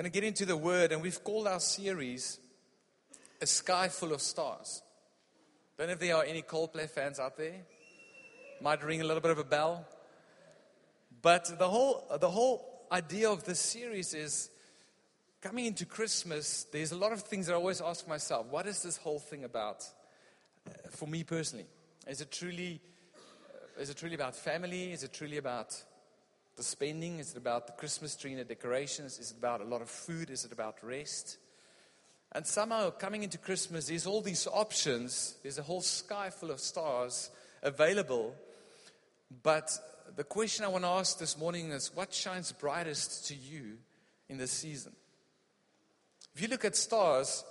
going to get into the word, and we've called our series A Sky Full of Stars. Don't know if there are any Coldplay fans out there. Might ring a little bit of a bell. But the whole, the whole idea of this series is coming into Christmas, there's a lot of things that I always ask myself what is this whole thing about uh, for me personally? Is it truly, uh, is it truly about family? Is it truly about the spending? Is it about the Christmas tree and the decorations? Is it about a lot of food? Is it about rest? And somehow, coming into Christmas, there's all these options. There's a whole sky full of stars available. But the question I want to ask this morning is what shines brightest to you in this season? If you look at stars,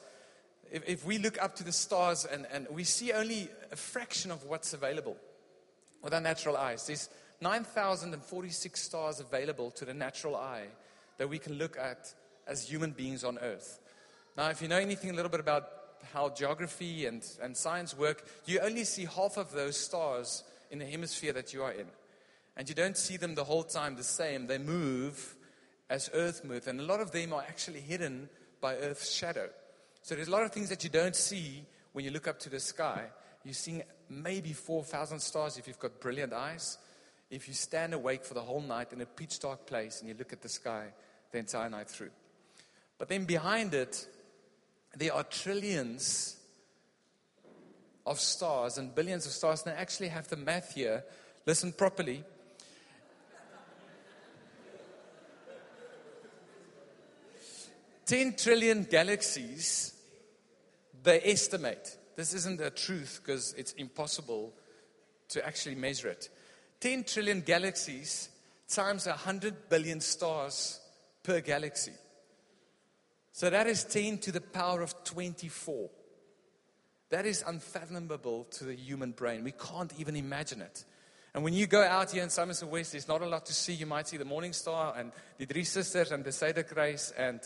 if, if we look up to the stars and, and we see only a fraction of what's available with our natural eyes, there's 9,046 stars available to the natural eye that we can look at as human beings on earth. Now, if you know anything a little bit about how geography and, and science work, you only see half of those stars in the hemisphere that you are in. And you don't see them the whole time the same. They move as Earth moves. And a lot of them are actually hidden by Earth's shadow. So there's a lot of things that you don't see when you look up to the sky. You're seeing maybe 4,000 stars if you've got brilliant eyys if you stand awake for the whole night in a pitch dark place and you look at the sky the entire night through. But then behind it, there are trillions of stars and billions of stars. And I actually have the math here. Listen properly. Ten trillion galaxies, they estimate. This isn't a truth because it's impossible to actually measure it. 10 trillion galaxies times 100 billion stars per galaxy. So that is 10 to the power of 24. That is unfathomable to the human brain. We can't even imagine it. And when you go out here in Somerset West, there's not a lot to see. You might see the Morning Star and the Three Sisters and the Suiderkruis, and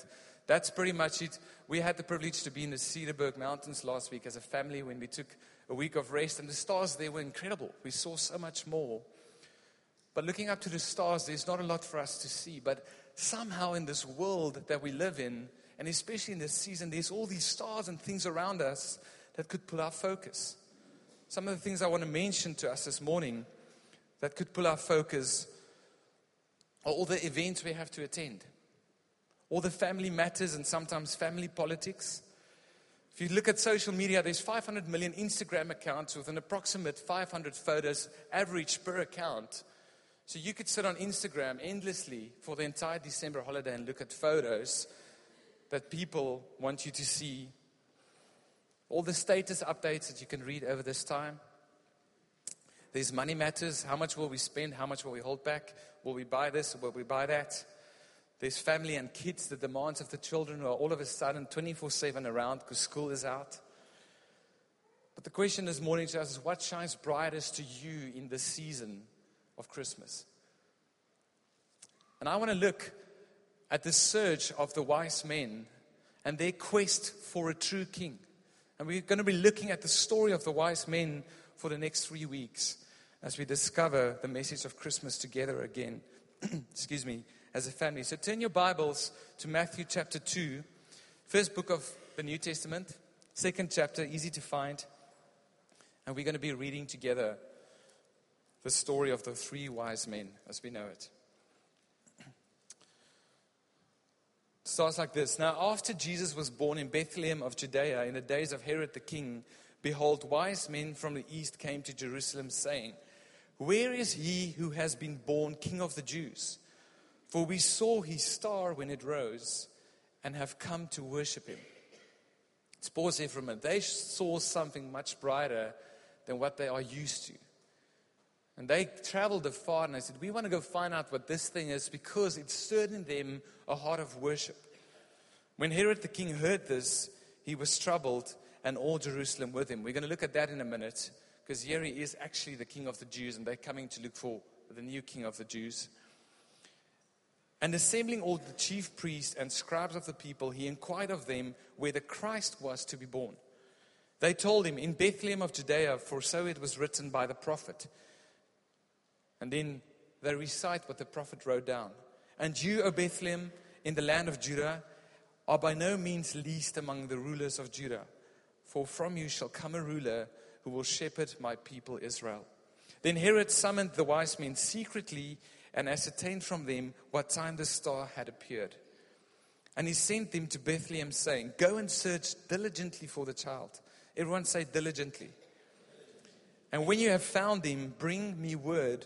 that's pretty much it. We had the privilege to be in the Cederberg Mountains last week as a family when we took a week of rest, and the stars there were incredible. We saw so much more but looking up to the stars, there's not a lot for us to see. But somehow in this world that we live in, and especially in this season, there's all these stars and things around us that could pull our focus. Some of the things I want to mention to us this morning that could pull our focus are all the events we have to attend, all the family matters and sometimes family politics. If you look at social media, there's 500 million Instagram accounts with an approximate 500 photos average per account so you could sit on Instagram endlessly for the entire December holiday and look at photos that people want you to see. All the status updates that you can read over this time. There's money matters. How much will we spend? How much will we hold back? Will we buy this? Will we buy that? There's family and kids, the demands of the children who are all of a sudden 24 7 around because school is out. But the question this morning to us is what shines brightest to you in this season of Christmas. And I want to look at the search of the wise men and their quest for a true king. And we're going to be looking at the story of the wise men for the next three weeks as we discover the message of Christmas together again. Excuse me, as a family. So turn your Bibles to Matthew chapter 2, first book of the New Testament, second chapter, easy to find. And we're going to be reading together the story of the three wise men as we know it. it. Starts like this Now, after Jesus was born in Bethlehem of Judea in the days of Herod the king, behold, wise men from the east came to Jerusalem, saying, Where is he who has been born king of the Jews? For we saw his star when it rose and have come to worship him. Let's pause here for a minute. They saw something much brighter than what they are used to. And they traveled afar and they said, We want to go find out what this thing is because it stirred in them a heart of worship. When Herod the king heard this, he was troubled and all Jerusalem with him. We're going to look at that in a minute because here he is actually the king of the Jews and they're coming to look for the new king of the Jews. And assembling all the chief priests and scribes of the people, he inquired of them where the Christ was to be born. They told him, In Bethlehem of Judea, for so it was written by the prophet. And then they recite what the prophet wrote down. And you, O Bethlehem, in the land of Judah, are by no means least among the rulers of Judah, for from you shall come a ruler who will shepherd my people Israel. Then Herod summoned the wise men secretly and ascertained from them what time the star had appeared. And he sent them to Bethlehem, saying, Go and search diligently for the child. Everyone say diligently. And when you have found him, bring me word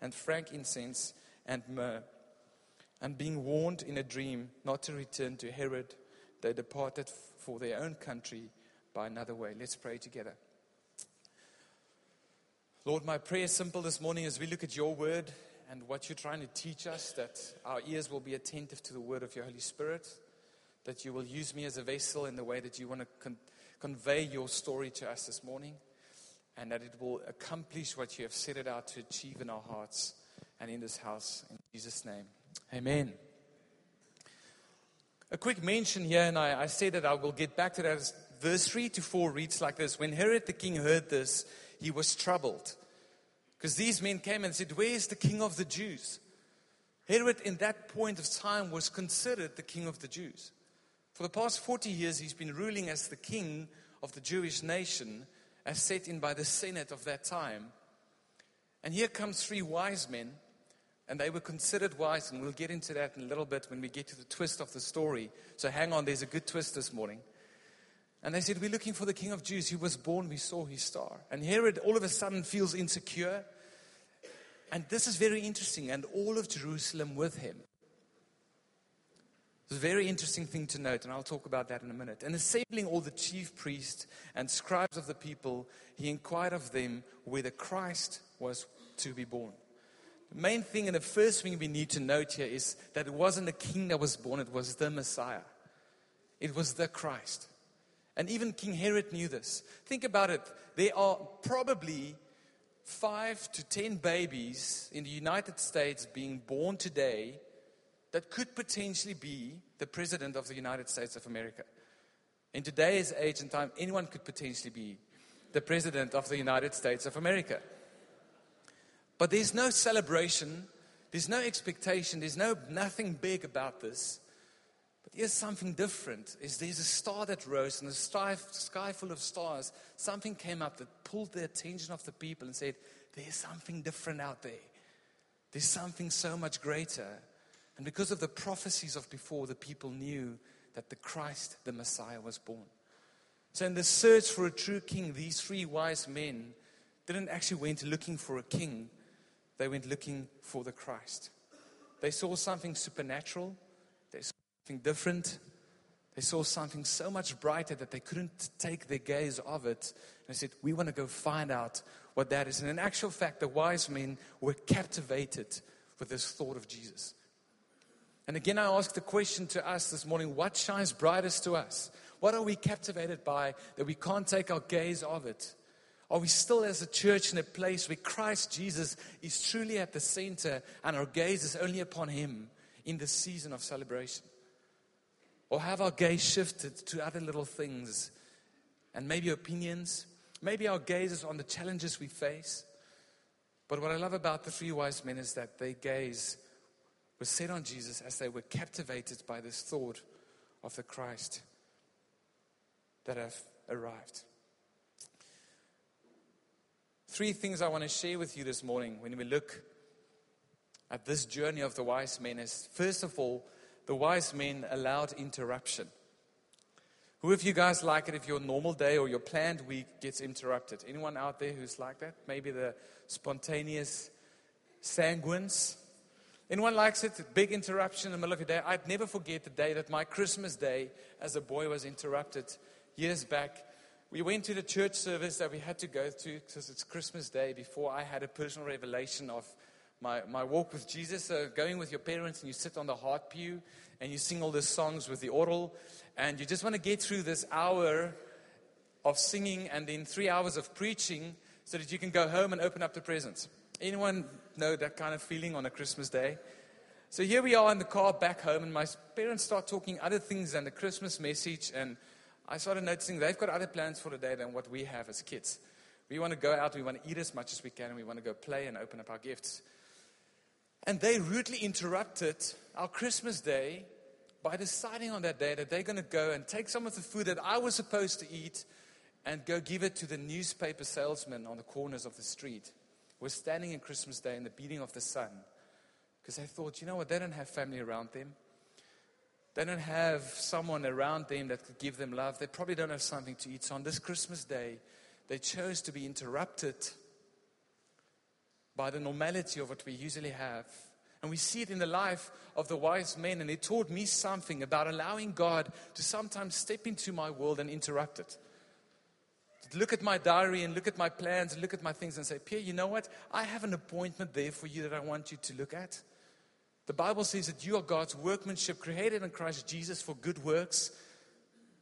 and frankincense and myrrh. And being warned in a dream not to return to Herod, they departed for their own country by another way. Let's pray together. Lord, my prayer is simple this morning as we look at your word and what you're trying to teach us, that our ears will be attentive to the word of your Holy Spirit, that you will use me as a vessel in the way that you want to con- convey your story to us this morning, and that it will accomplish what you have set it out to achieve in our hearts and in this house. In Jesus' name, amen. A quick mention here, and I, I say that I will get back to that. Verse 3 to 4 reads like this When Herod the king heard this, he was troubled. Because these men came and said, Where is the king of the Jews? Herod, in that point of time, was considered the king of the Jews. For the past 40 years, he's been ruling as the king of the Jewish nation, as set in by the Senate of that time. And here come three wise men, and they were considered wise, and we'll get into that in a little bit when we get to the twist of the story. So hang on, there's a good twist this morning. And they said, We're looking for the King of Jews. He was born, we saw his star. And Herod all of a sudden feels insecure. And this is very interesting, and all of Jerusalem with him. It's a very interesting thing to note, and I'll talk about that in a minute. And assembling all the chief priests and scribes of the people, he inquired of them whether Christ was to be born. The main thing and the first thing we need to note here is that it wasn't a king that was born, it was the Messiah. It was the Christ. And even King Herod knew this. Think about it. There are probably five to ten babies in the United States being born today that could potentially be the president of the United States of America. In today's age and time, anyone could potentially be the president of the United States of America. But there's no celebration, there's no expectation, there's no nothing big about this. But here's something different is there's a star that rose and the sky, sky full of stars. Something came up that pulled the attention of the people and said, There's something different out there. There's something so much greater. And because of the prophecies of before, the people knew that the Christ, the Messiah, was born. So, in the search for a true king, these three wise men didn't actually went looking for a king, they went looking for the Christ. They saw something supernatural, they saw something different. They saw something so much brighter that they couldn't take their gaze off it. And they said, We want to go find out what that is. And in actual fact, the wise men were captivated with this thought of Jesus. And again, I ask the question to us this morning what shines brightest to us? What are we captivated by that we can't take our gaze off it? Are we still, as a church, in a place where Christ Jesus is truly at the center and our gaze is only upon Him in this season of celebration? Or have our gaze shifted to other little things and maybe opinions? Maybe our gaze is on the challenges we face. But what I love about the three wise men is that their gaze was set on Jesus as they were captivated by this thought of the Christ that have arrived. Three things I want to share with you this morning when we look at this journey of the wise men is first of all, the wise men allowed interruption. Who of you guys like it if your normal day or your planned week gets interrupted? Anyone out there who's like that? Maybe the spontaneous sanguines. Anyone likes it? Big interruption in the middle of your day. I'd never forget the day that my Christmas day as a boy was interrupted years back. We went to the church service that we had to go to because it's Christmas Day before I had a personal revelation of my, my walk with Jesus, uh, going with your parents and you sit on the heart pew and you sing all the songs with the oral and you just want to get through this hour of singing and then three hours of preaching so that you can go home and open up the presents. Anyone know that kind of feeling on a Christmas day? So here we are in the car back home, and my parents start talking other things than the Christmas message, and I started noticing they've got other plans for the day than what we have as kids. We want to go out, we want to eat as much as we can, and we want to go play and open up our gifts. And they rudely interrupted our Christmas day by deciding on that day that they're going to go and take some of the food that I was supposed to eat and go give it to the newspaper salesman on the corners of the street. We're standing in Christmas Day in the beating of the sun because they thought, you know what, they don't have family around them. They don't have someone around them that could give them love. They probably don't have something to eat. So on this Christmas Day, they chose to be interrupted by the normality of what we usually have. And we see it in the life of the wise men, and it taught me something about allowing God to sometimes step into my world and interrupt it. Look at my diary and look at my plans and look at my things and say, Pierre, you know what? I have an appointment there for you that I want you to look at. The Bible says that you are God's workmanship, created in Christ Jesus for good works,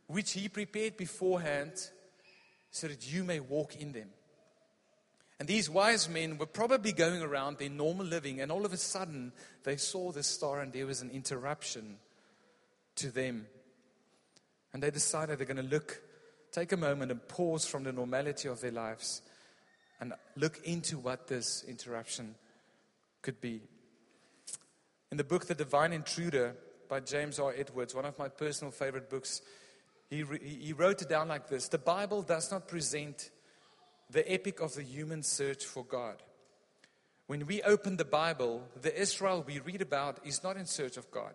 which He prepared beforehand so that you may walk in them. And these wise men were probably going around their normal living, and all of a sudden they saw the star, and there was an interruption to them. And they decided they're going to look, take a moment and pause from the normality of their lives and look into what this interruption could be. In the book The Divine Intruder by James R. Edwards, one of my personal favorite books, he, re- he wrote it down like this The Bible does not present the epic of the human search for God. When we open the Bible, the Israel we read about is not in search of God,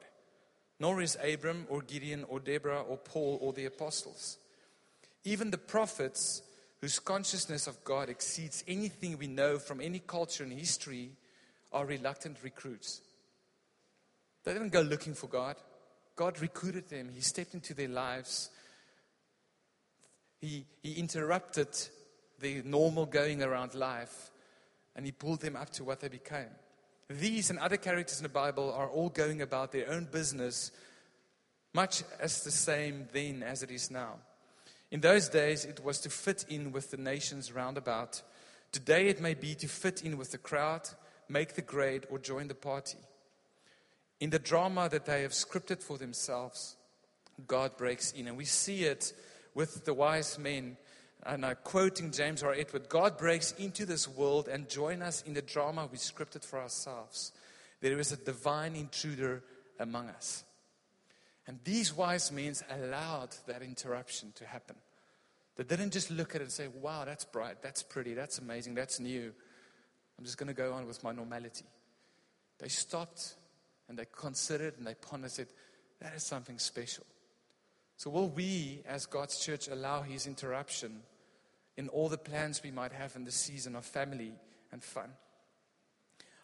nor is Abram or Gideon or Deborah or Paul or the apostles. Even the prophets, whose consciousness of God exceeds anything we know from any culture in history, are reluctant recruits. They didn't go looking for God. God recruited them, He stepped into their lives. He, he interrupted the normal going around life and he pulled them up to what they became. These and other characters in the Bible are all going about their own business, much as the same then as it is now. In those days, it was to fit in with the nations round about. Today, it may be to fit in with the crowd, make the grade, or join the party. In the drama that they have scripted for themselves, God breaks in. And we see it with the wise men and I'm quoting James R. Edward God breaks into this world and join us in the drama we scripted for ourselves. There is a divine intruder among us. And these wise men allowed that interruption to happen. They didn't just look at it and say, wow, that's bright, that's pretty, that's amazing, that's new. I'm just going to go on with my normality. They stopped and they considered and they pondered, said, that is something special. So, will we, as God's church, allow His interruption in all the plans we might have in the season of family and fun?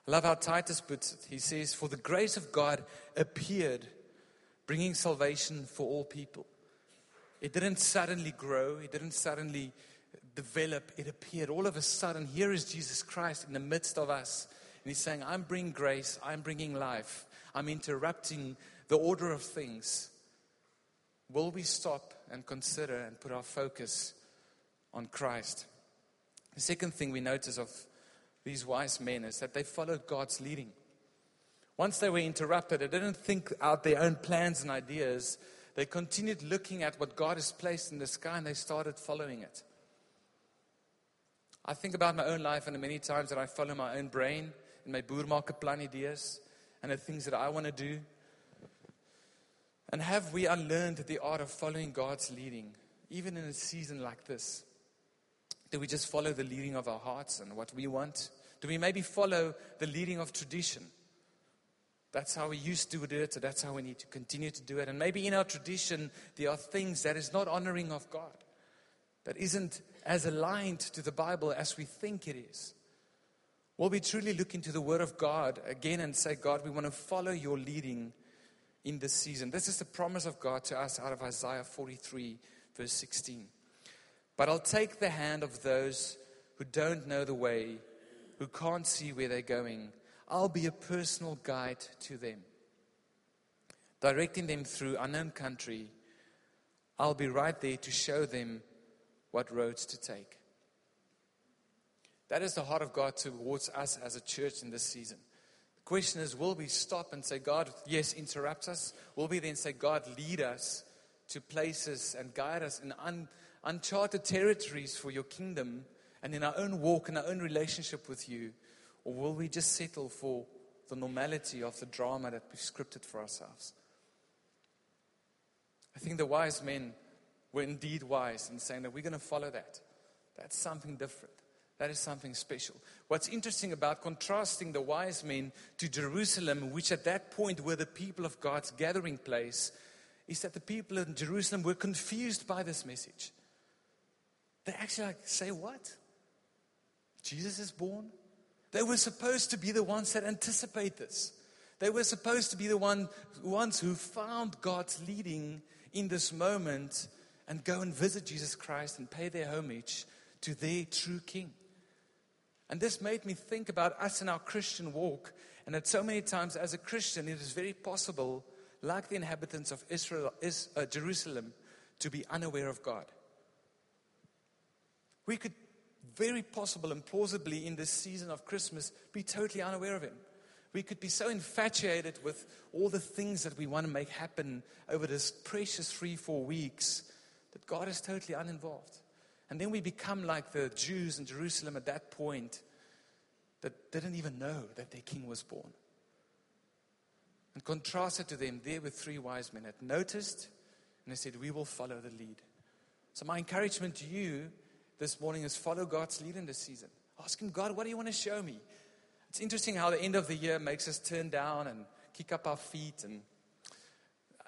I love how Titus puts it. He says, For the grace of God appeared, bringing salvation for all people. It didn't suddenly grow, it didn't suddenly develop, it appeared. All of a sudden, here is Jesus Christ in the midst of us. And He's saying, I'm bringing grace, I'm bringing life, I'm interrupting the order of things Will we stop and consider and put our focus on Christ? The second thing we notice of these wise men is that they followed God's leading. Once they were interrupted, they didn't think out their own plans and ideas. They continued looking at what God has placed in the sky and they started following it. I think about my own life and the many times that I follow my own brain and my boermarke plan ideas and the things that I want to do and have we unlearned the art of following God's leading, even in a season like this? Do we just follow the leading of our hearts and what we want? Do we maybe follow the leading of tradition? That's how we used to do it, so that's how we need to continue to do it. And maybe in our tradition, there are things that is not honoring of God, that isn't as aligned to the Bible as we think it is. Will we truly look into the Word of God again and say, God, we want to follow your leading in this season. This is the promise of God to us out of Isaiah 43, verse 16. But I'll take the hand of those who don't know the way, who can't see where they're going. I'll be a personal guide to them. Directing them through unknown country, I'll be right there to show them what roads to take. That is the heart of God towards us as a church in this season. The question is will we stop and say, God, yes, interrupt us? Will we then say, God, lead us to places and guide us in un- uncharted territories for your kingdom and in our own walk and our own relationship with you? Or will we just settle for the normality of the drama that we've scripted for ourselves? I think the wise men were indeed wise in saying that we're going to follow that. That's something different. That is something special. What's interesting about contrasting the wise men to Jerusalem, which at that point were the people of God's gathering place, is that the people in Jerusalem were confused by this message. They actually like say, What? Jesus is born? They were supposed to be the ones that anticipate this. They were supposed to be the one, ones who found God's leading in this moment and go and visit Jesus Christ and pay their homage to their true King. And this made me think about us in our Christian walk, and that so many times as a Christian, it is very possible, like the inhabitants of Israel, is, uh, Jerusalem, to be unaware of God. We could very possible and plausibly in this season of Christmas be totally unaware of Him. We could be so infatuated with all the things that we want to make happen over this precious three, four weeks that God is totally uninvolved. And then we become like the Jews in Jerusalem at that point that didn't even know that their king was born. And contrasted to them, there were three wise men that noticed and they said, We will follow the lead. So, my encouragement to you this morning is follow God's lead in this season. Ask Him, God, what do you want to show me? It's interesting how the end of the year makes us turn down and kick up our feet. And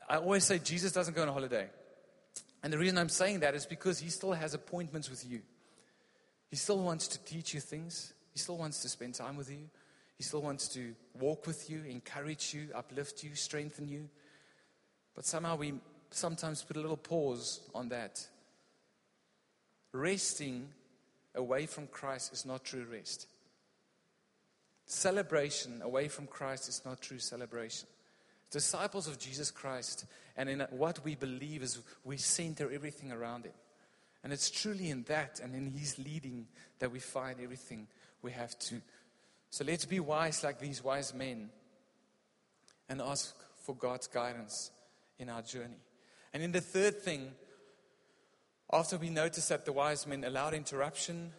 I always say Jesus doesn't go on holiday. And the reason I'm saying that is because He still has appointments with you. He still wants to teach you things, He still wants to spend time with you. He still wants to walk with you, encourage you, uplift you, strengthen you. But somehow we sometimes put a little pause on that Resting away from Christ is not true rest. Celebration away from Christ is not true celebration. Disciples of Jesus Christ and in what we believe is we center everything around Him. And it's truly in that and in His leading that we find everything we have to. So let's be wise like these wise men and ask for God's guidance in our journey. And in the third thing, after we notice that the wise men allowed interruption,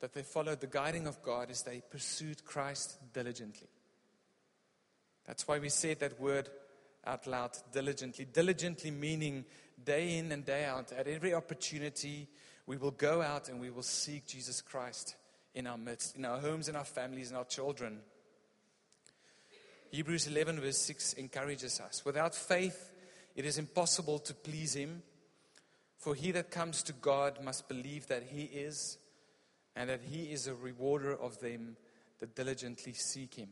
that they followed the guiding of God as they pursued Christ diligently. That's why we said that word out loud diligently. Diligently meaning day in and day out, at every opportunity, we will go out and we will seek Jesus Christ in our midst, in our homes, in our families, in our children. Hebrews 11, verse 6 encourages us. Without faith, it is impossible to please Him. For he that comes to God must believe that he is, and that he is a rewarder of them that diligently seek him.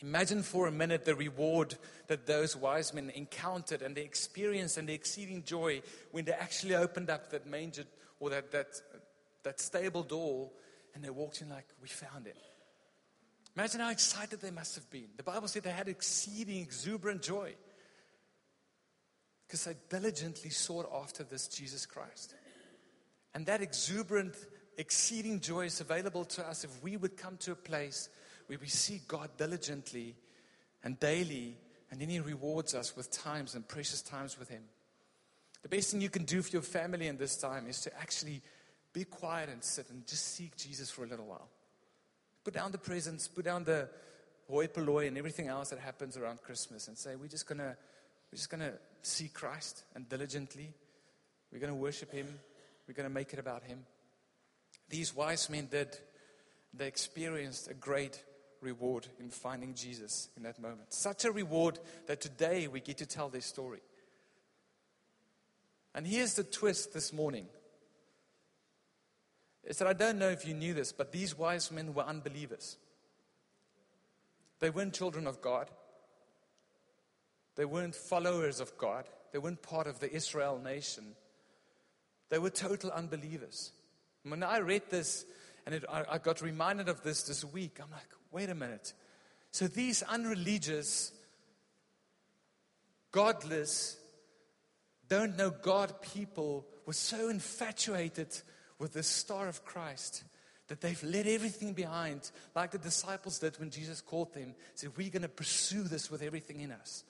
Imagine for a minute the reward that those wise men encountered and the experience and the exceeding joy when they actually opened up that manger or that, that, that stable door and they walked in like, We found it. Imagine how excited they must have been. The Bible said they had exceeding, exuberant joy because they diligently sought after this Jesus Christ. And that exuberant, exceeding joy is available to us if we would come to a place where we see God diligently and daily, and then He rewards us with times and precious times with Him. The best thing you can do for your family in this time is to actually be quiet and sit and just seek Jesus for a little while. Put down the presents, put down the hoi polloi and everything else that happens around Christmas and say, we're just going to we're just going to see Christ and diligently. We're going to worship Him. We're going to make it about Him. These wise men did. They experienced a great reward in finding Jesus in that moment. Such a reward that today we get to tell their story. And here's the twist this morning. Is that I don't know if you knew this, but these wise men were unbelievers. They weren't children of God. They weren't followers of God, they weren't part of the Israel nation. They were total unbelievers. When I read this and it, I, I got reminded of this this week, I'm like, wait a minute. So these unreligious, godless, don't know God people were so infatuated with the star of Christ that they've let everything behind, like the disciples did when Jesus called them. Said, We're going to pursue this with everything in us.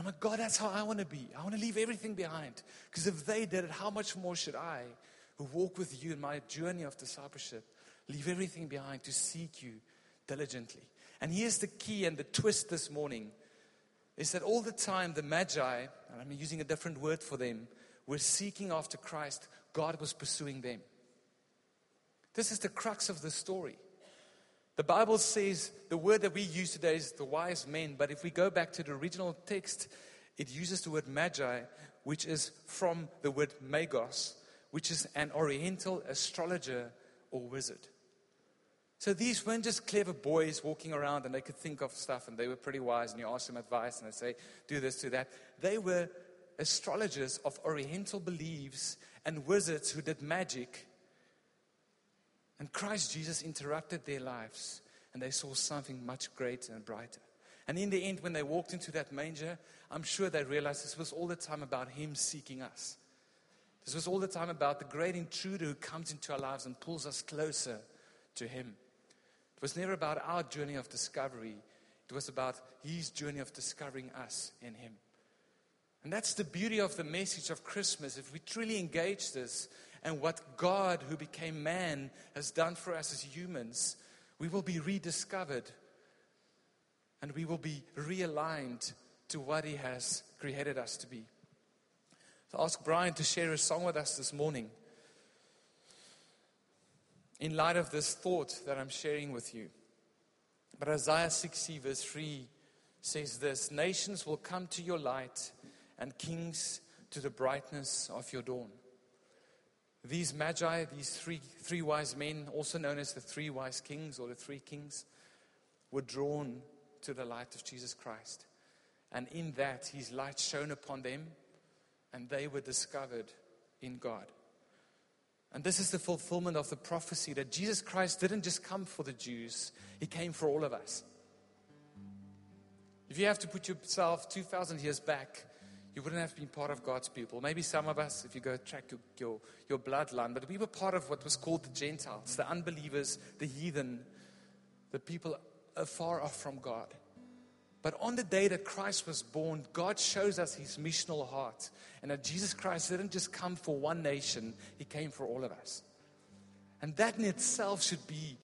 I'm like, God, that's how I want to be. I want to leave everything behind. Because if they did it, how much more should I, who walk with you in my journey of discipleship, leave everything behind to seek you diligently? And here's the key and the twist this morning is that all the time the Magi, and I'm using a different word for them, were seeking after Christ, God was pursuing them. This is the crux of the story. The Bible says the word that we use today is the wise men, but if we go back to the original text, it uses the word magi, which is from the word magos, which is an oriental astrologer or wizard. So these weren't just clever boys walking around and they could think of stuff and they were pretty wise and you ask them advice and they say, do this, do that. They were astrologers of oriental beliefs and wizards who did magic. And Christ Jesus interrupted their lives and they saw something much greater and brighter. And in the end, when they walked into that manger, I'm sure they realized this was all the time about Him seeking us. This was all the time about the great intruder who comes into our lives and pulls us closer to Him. It was never about our journey of discovery, it was about His journey of discovering us in Him. And that's the beauty of the message of Christmas. If we truly engage this and what God, who became man, has done for us as humans, we will be rediscovered and we will be realigned to what He has created us to be. So ask Brian to share a song with us this morning in light of this thought that I'm sharing with you. But Isaiah 60, verse 3 says this Nations will come to your light, and kings to the brightness of your dawn. These magi, these three, three wise men, also known as the three wise kings or the three kings, were drawn to the light of Jesus Christ. And in that, his light shone upon them, and they were discovered in God. And this is the fulfillment of the prophecy that Jesus Christ didn't just come for the Jews, He came for all of us. If you have to put yourself 2,000 years back, you wouldn't have been part of God's people. Maybe some of us, if you go track your, your, your bloodline, but we were part of what was called the Gentiles, the unbelievers, the heathen, the people afar off from God. But on the day that Christ was born, God shows us his missional heart. And that Jesus Christ didn't just come for one nation, he came for all of us. And that in itself should be